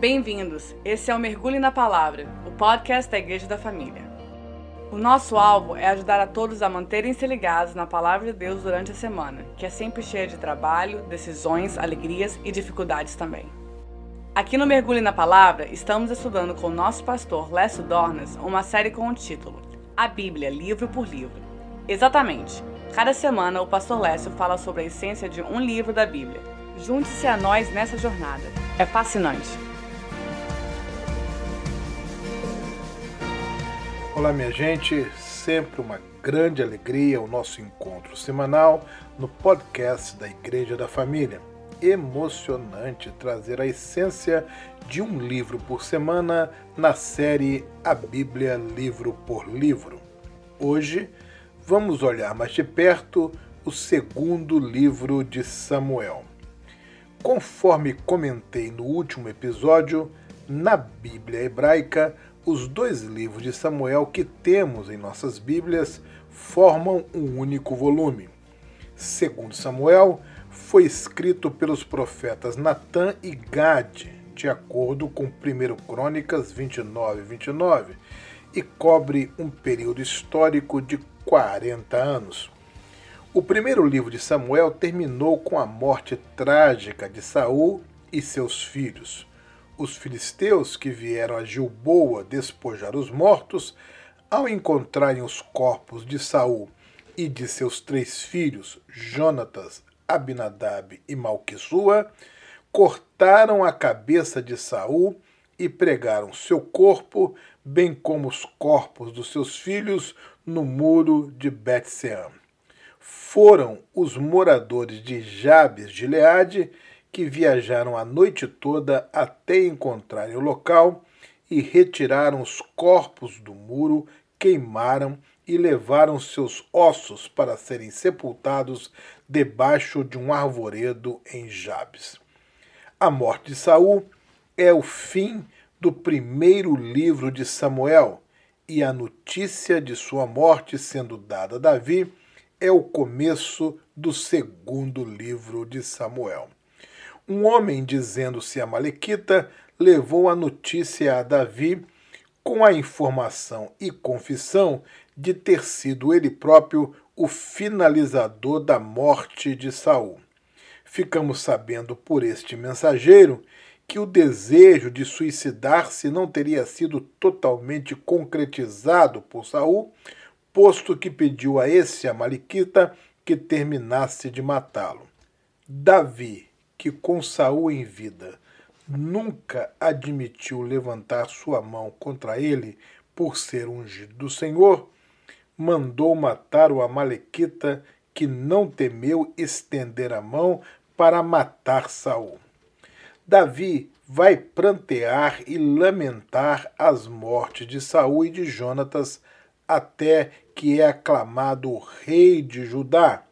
Bem-vindos! Esse é o Mergulho na Palavra, o podcast da Igreja da Família. O nosso alvo é ajudar a todos a manterem-se ligados na Palavra de Deus durante a semana, que é sempre cheia de trabalho, decisões, alegrias e dificuldades também. Aqui no Mergulho na Palavra, estamos estudando com o nosso pastor Lécio Dornas uma série com o título A Bíblia, Livro por Livro. Exatamente! Cada semana, o pastor Lécio fala sobre a essência de um livro da Bíblia. Junte-se a nós nessa jornada. É fascinante! Olá, minha gente, sempre uma grande alegria o nosso encontro semanal no podcast da Igreja da Família. Emocionante trazer a essência de um livro por semana na série A Bíblia Livro por Livro. Hoje vamos olhar mais de perto o segundo livro de Samuel. Conforme comentei no último episódio, na Bíblia hebraica, os dois livros de Samuel que temos em nossas Bíblias formam um único volume. Segundo Samuel, foi escrito pelos profetas Natã e Gade, de acordo com 1 Crônicas 29 e 29, e cobre um período histórico de 40 anos. O primeiro livro de Samuel terminou com a morte trágica de Saul e seus filhos os filisteus que vieram a Gilboa despojar os mortos, ao encontrarem os corpos de Saul e de seus três filhos, Jonatas, Abinadab e Malquissua, cortaram a cabeça de Saul e pregaram seu corpo, bem como os corpos dos seus filhos, no muro de Betseam. Foram os moradores de Jabes de Leade que viajaram a noite toda até encontrarem o local e retiraram os corpos do muro, queimaram e levaram seus ossos para serem sepultados debaixo de um arvoredo em Jabes. A morte de Saul é o fim do primeiro livro de Samuel, e a notícia de sua morte sendo dada a Davi é o começo do segundo livro de Samuel. Um homem, dizendo-se Amalequita, levou a notícia a Davi com a informação e confissão de ter sido ele próprio o finalizador da morte de Saul. Ficamos sabendo por este mensageiro que o desejo de suicidar-se não teria sido totalmente concretizado por Saul, posto que pediu a esse Amalequita que terminasse de matá-lo. Davi, que com Saul em vida nunca admitiu levantar sua mão contra ele por ser ungido do Senhor, mandou matar o Amalequita que não temeu estender a mão para matar Saul. Davi vai prantear e lamentar as mortes de Saul e de Jonatas até que é aclamado rei de Judá.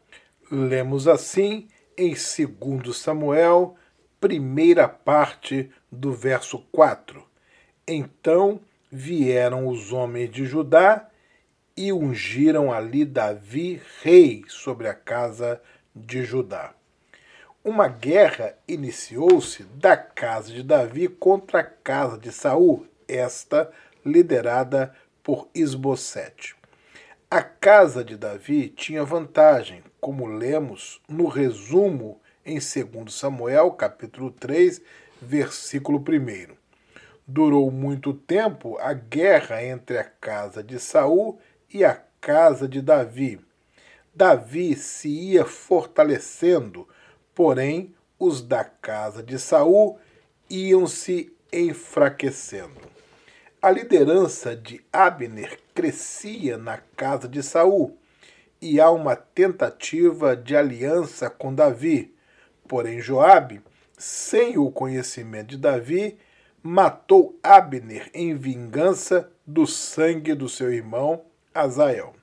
Lemos assim em 2 Samuel, primeira parte do verso 4. Então vieram os homens de Judá e ungiram ali Davi rei sobre a casa de Judá. Uma guerra iniciou-se da casa de Davi contra a casa de Saul, esta liderada por Isbosete. A casa de Davi tinha vantagem, como lemos no resumo em 2 Samuel, capítulo 3, versículo 1. Durou muito tempo a guerra entre a casa de Saul e a casa de Davi. Davi se ia fortalecendo, porém os da casa de Saul iam se enfraquecendo. A liderança de Abner crescia na casa de Saul e há uma tentativa de aliança com Davi. Porém, Joabe, sem o conhecimento de Davi, matou Abner em vingança do sangue do seu irmão Azael.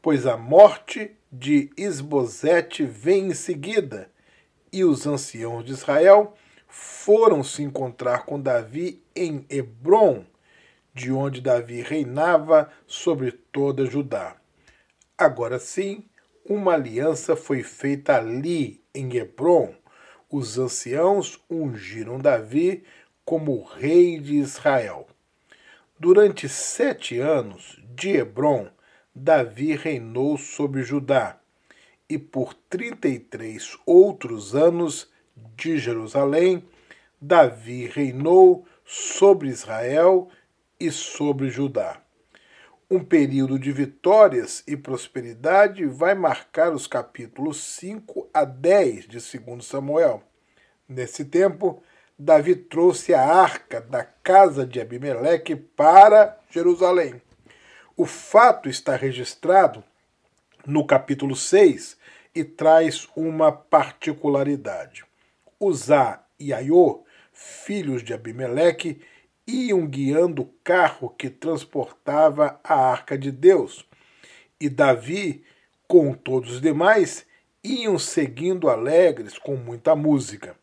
Pois a morte de Isbosete vem em seguida, e os anciãos de Israel foram se encontrar com Davi em Hebron, de onde Davi reinava sobre toda Judá. Agora sim, uma aliança foi feita ali em Hebron. Os anciãos ungiram Davi como rei de Israel. Durante sete anos de Hebron, Davi reinou sobre Judá, e por trinta e três outros anos de Jerusalém, Davi reinou sobre Israel e sobre Judá. Um período de vitórias e prosperidade vai marcar os capítulos 5 a 10 de 2 Samuel. Nesse tempo, Davi trouxe a arca da casa de Abimeleque para Jerusalém. O fato está registrado no capítulo 6 e traz uma particularidade. Uzá e Aiô, filhos de Abimeleque, iam guiando o carro que transportava a arca de Deus, e Davi, com todos os demais, iam seguindo alegres com muita música.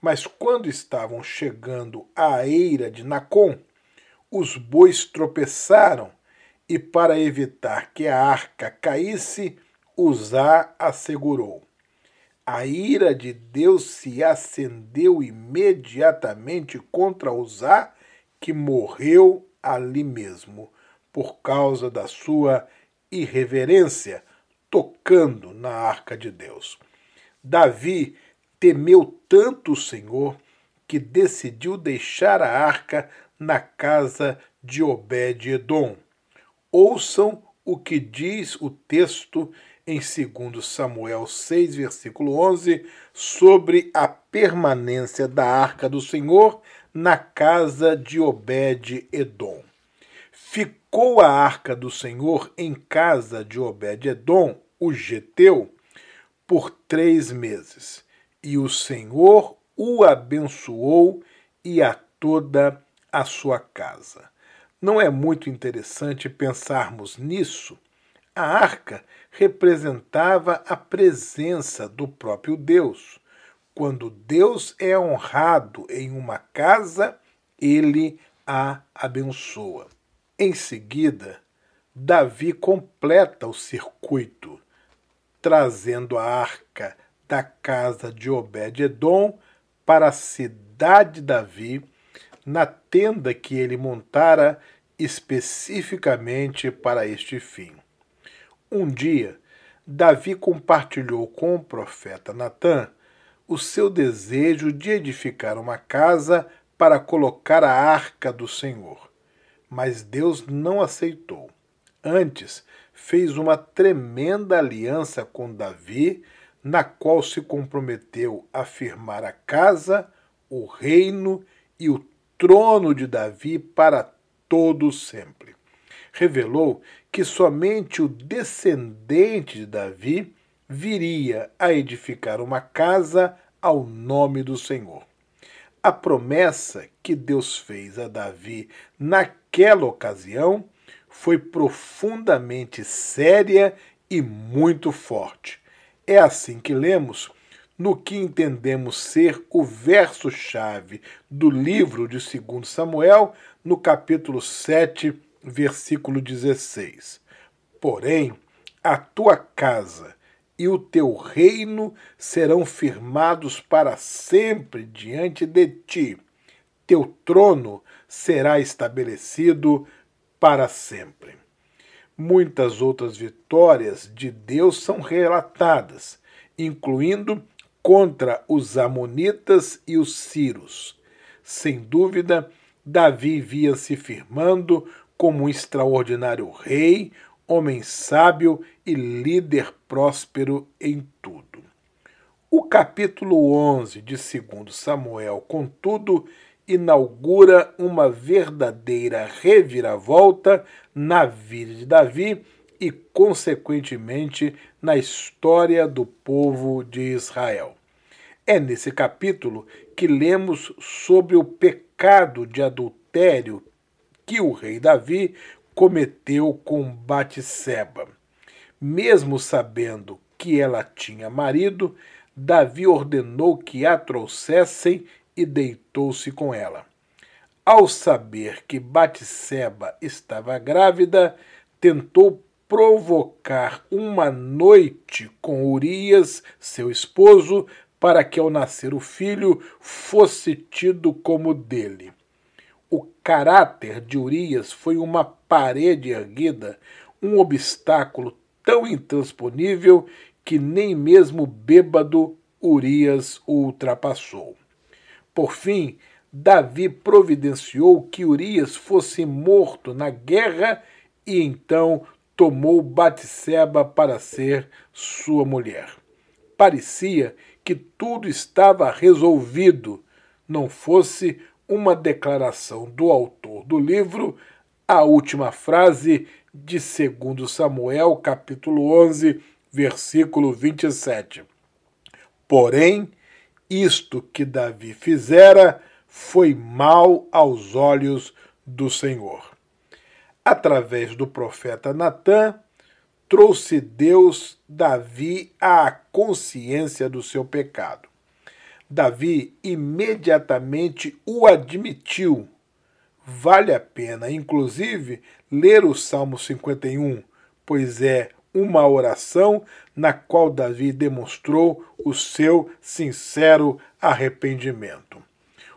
Mas quando estavam chegando à eira de Nacon, os bois tropeçaram, e para evitar que a arca caísse, Uzá assegurou. A ira de Deus se acendeu imediatamente contra Uzá que morreu ali mesmo, por causa da sua irreverência, tocando na arca de Deus. Davi temeu tanto o Senhor que decidiu deixar a arca na casa de Obed-Edom. Ouçam o que diz o texto em 2 Samuel 6, versículo 11, sobre a permanência da arca do Senhor na casa de Obed-Edom. Ficou a arca do Senhor em casa de Obed-Edom, o geteu, por três meses, e o Senhor o abençoou e a toda a sua casa. Não é muito interessante pensarmos nisso? A arca representava a presença do próprio Deus. Quando Deus é honrado em uma casa, ele a abençoa. Em seguida, Davi completa o circuito, trazendo a arca da casa de Obed-Edom para a cidade de Davi, na tenda que ele montara especificamente para este fim. Um dia, Davi compartilhou com o profeta Natã o seu desejo de edificar uma casa para colocar a arca do Senhor. Mas Deus não aceitou. Antes, fez uma tremenda aliança com Davi, na qual se comprometeu a firmar a casa, o reino e o trono de Davi para todo sempre. Revelou que somente o descendente de Davi viria a edificar uma casa ao nome do Senhor. A promessa que Deus fez a Davi naquela ocasião foi profundamente séria e muito forte. É assim que lemos no que entendemos ser o verso-chave do livro de 2 Samuel, no capítulo 7, versículo 16. Porém, a tua casa e o teu reino serão firmados para sempre diante de ti. Teu trono será estabelecido para sempre. Muitas outras vitórias de Deus são relatadas, incluindo contra os Amonitas e os Círios. Sem dúvida, Davi via se firmando como um extraordinário rei, homem sábio e líder próspero em tudo. O capítulo 11 de 2 Samuel, contudo, inaugura uma verdadeira reviravolta na vida de Davi e, consequentemente, na história do povo de Israel. É nesse capítulo que lemos sobre o pecado de adultério que o rei Davi cometeu com Batseba. Mesmo sabendo que ela tinha marido, Davi ordenou que a trouxessem e deitou-se com ela. Ao saber que Batseba estava grávida, tentou provocar uma noite com Urias, seu esposo, para que ao nascer o filho fosse tido como dele. O caráter de Urias foi uma parede erguida, um obstáculo tão intransponível que nem mesmo bêbado Urias o ultrapassou. Por fim, Davi providenciou que Urias fosse morto na guerra e então tomou Batseba para ser sua mulher. Parecia que tudo estava resolvido, não fosse uma declaração do autor do livro, a última frase de 2 Samuel, capítulo 11, versículo 27. Porém, isto que Davi fizera foi mal aos olhos do Senhor. Através do profeta Natã, trouxe Deus Davi à consciência do seu pecado. Davi imediatamente o admitiu. Vale a pena, inclusive, ler o Salmo 51, pois é uma oração na qual Davi demonstrou o seu sincero arrependimento.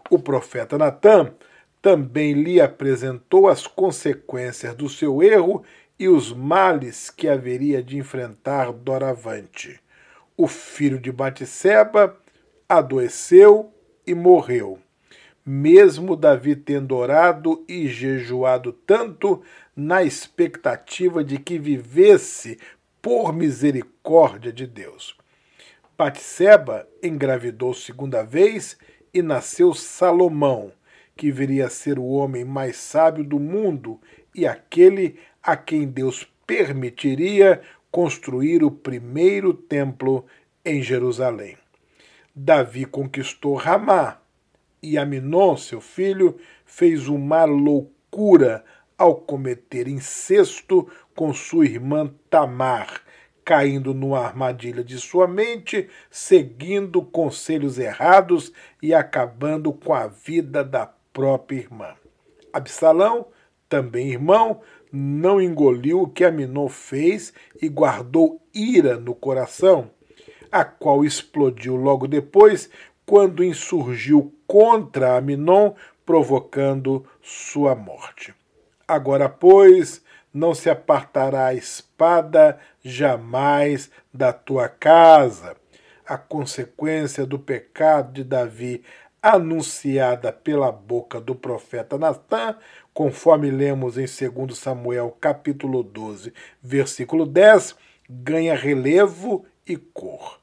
O profeta Natan também lhe apresentou as consequências do seu erro e os males que haveria de enfrentar doravante. O filho de Batseba adoeceu e morreu. Mesmo Davi tendo orado e jejuado tanto, na expectativa de que vivesse por misericórdia de Deus. Batseba engravidou segunda vez e nasceu Salomão, que viria a ser o homem mais sábio do mundo e aquele a quem Deus permitiria construir o primeiro templo em Jerusalém. Davi conquistou Ramá e Aminon, seu filho, fez uma loucura ao cometer incesto com sua irmã Tamar, caindo numa armadilha de sua mente, seguindo conselhos errados e acabando com a vida da própria irmã. Absalão, também irmão, não engoliu o que Aminon fez e guardou ira no coração, a qual explodiu logo depois, quando insurgiu contra Aminon, provocando sua morte. Agora, pois, não se apartará a espada jamais da tua casa. A consequência do pecado de Davi, anunciada pela boca do profeta Natan, conforme lemos em 2 Samuel capítulo 12, versículo 10, ganha relevo e cor.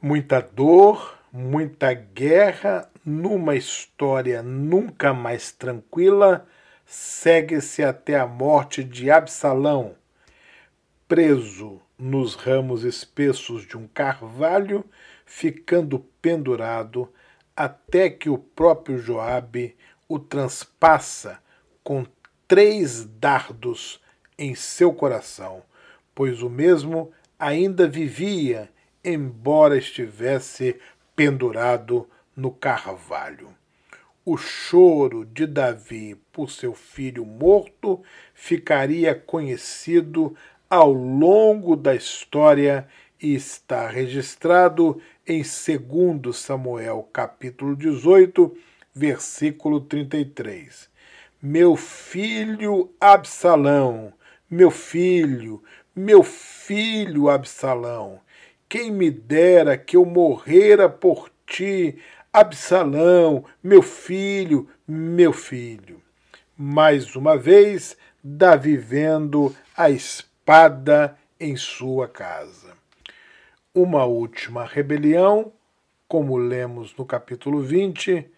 Muita dor, muita guerra numa história nunca mais tranquila segue-se até a morte de Absalão, preso nos ramos espessos de um carvalho, ficando pendurado até que o próprio Joabe o transpassa com três dardos em seu coração, pois o mesmo ainda vivia, embora estivesse pendurado no carvalho o choro de Davi por seu filho morto ficaria conhecido ao longo da história e está registrado em 2 Samuel capítulo 18, versículo 33. Meu filho Absalão, meu filho, meu filho Absalão, quem me dera que eu morrera por ti Absalão, meu filho, meu filho. Mais uma vez, Davi vendo a espada em sua casa. Uma última rebelião, como lemos no capítulo 20,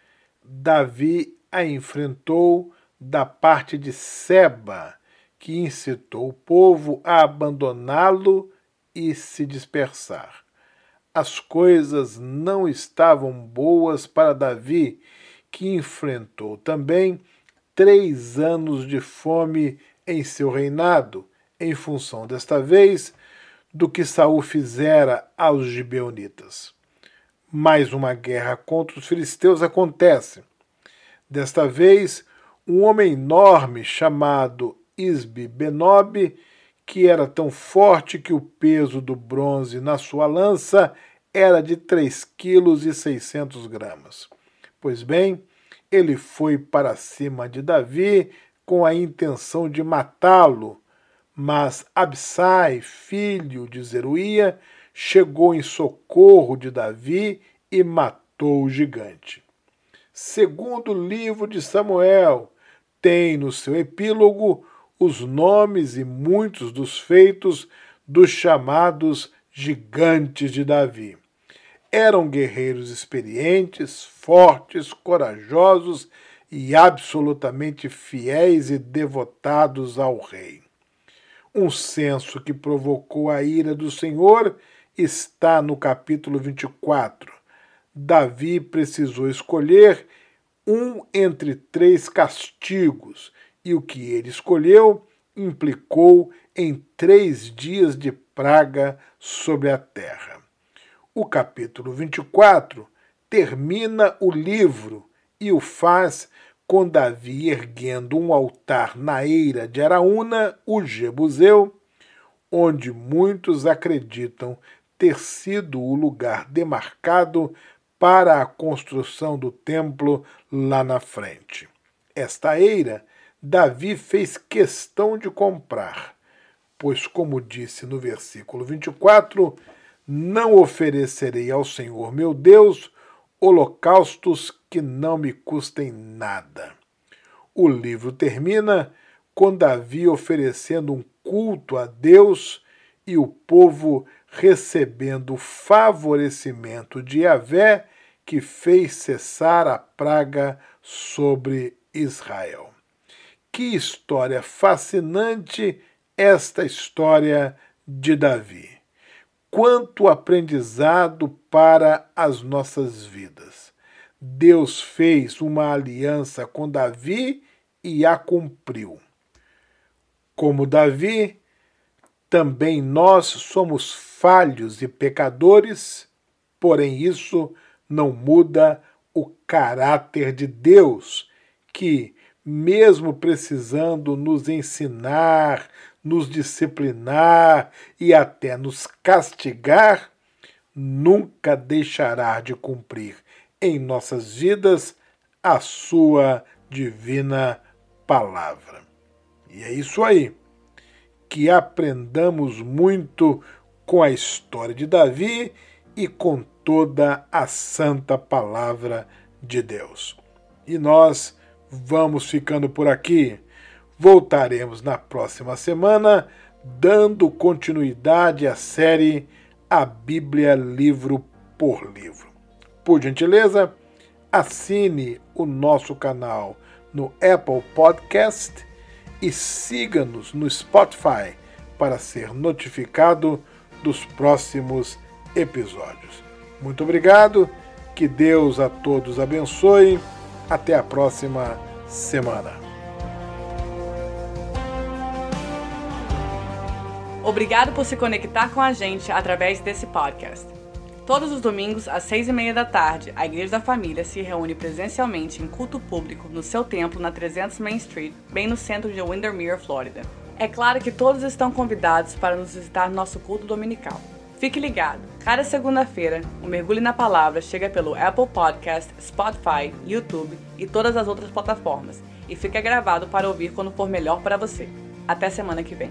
Davi a enfrentou da parte de Seba, que incitou o povo a abandoná-lo e se dispersar as coisas não estavam boas para Davi, que enfrentou também três anos de fome em seu reinado, em função desta vez do que Saul fizera aos gibeonitas. Mais uma guerra contra os filisteus acontece. Desta vez, um homem enorme chamado Isbi Benob que era tão forte que o peso do bronze na sua lança era de 3,6 kg. Pois bem, ele foi para cima de Davi com a intenção de matá-lo, mas Absai, filho de Zeruia, chegou em socorro de Davi e matou o gigante. Segundo o livro de Samuel, tem no seu epílogo os nomes e muitos dos feitos dos chamados gigantes de Davi. Eram guerreiros experientes, fortes, corajosos e absolutamente fiéis e devotados ao rei. Um censo que provocou a ira do Senhor está no capítulo 24. Davi precisou escolher um entre três castigos, e o que ele escolheu implicou em três dias de praga sobre a terra. O capítulo 24 termina o livro e o faz com Davi erguendo um altar na eira de Araúna, o Jebuseu, onde muitos acreditam ter sido o lugar demarcado para a construção do templo lá na frente. Esta eira Davi fez questão de comprar, pois, como disse no versículo 24, não oferecerei ao Senhor meu Deus holocaustos que não me custem nada. O livro termina com Davi oferecendo um culto a Deus e o povo recebendo o favorecimento de Yahvé que fez cessar a praga sobre Israel. Que história fascinante esta história de Davi quanto aprendizado para as nossas vidas. Deus fez uma aliança com Davi e a cumpriu. Como Davi, também nós somos falhos e pecadores, porém isso não muda o caráter de Deus, que, mesmo precisando nos ensinar, nos disciplinar e até nos castigar, nunca deixará de cumprir em nossas vidas a sua divina palavra. E é isso aí. Que aprendamos muito com a história de Davi e com toda a santa palavra de Deus. E nós vamos ficando por aqui. Voltaremos na próxima semana, dando continuidade à série A Bíblia livro por livro. Por gentileza, assine o nosso canal no Apple Podcast e siga-nos no Spotify para ser notificado dos próximos episódios. Muito obrigado, que Deus a todos abençoe. Até a próxima semana. Obrigado por se conectar com a gente através desse podcast. Todos os domingos, às seis e meia da tarde, a Igreja da Família se reúne presencialmente em culto público no seu templo na 300 Main Street, bem no centro de Windermere, Flórida. É claro que todos estão convidados para nos visitar no nosso culto dominical. Fique ligado! Cada segunda-feira, o Mergulho na Palavra chega pelo Apple Podcast, Spotify, YouTube e todas as outras plataformas e fica gravado para ouvir quando for melhor para você. Até semana que vem.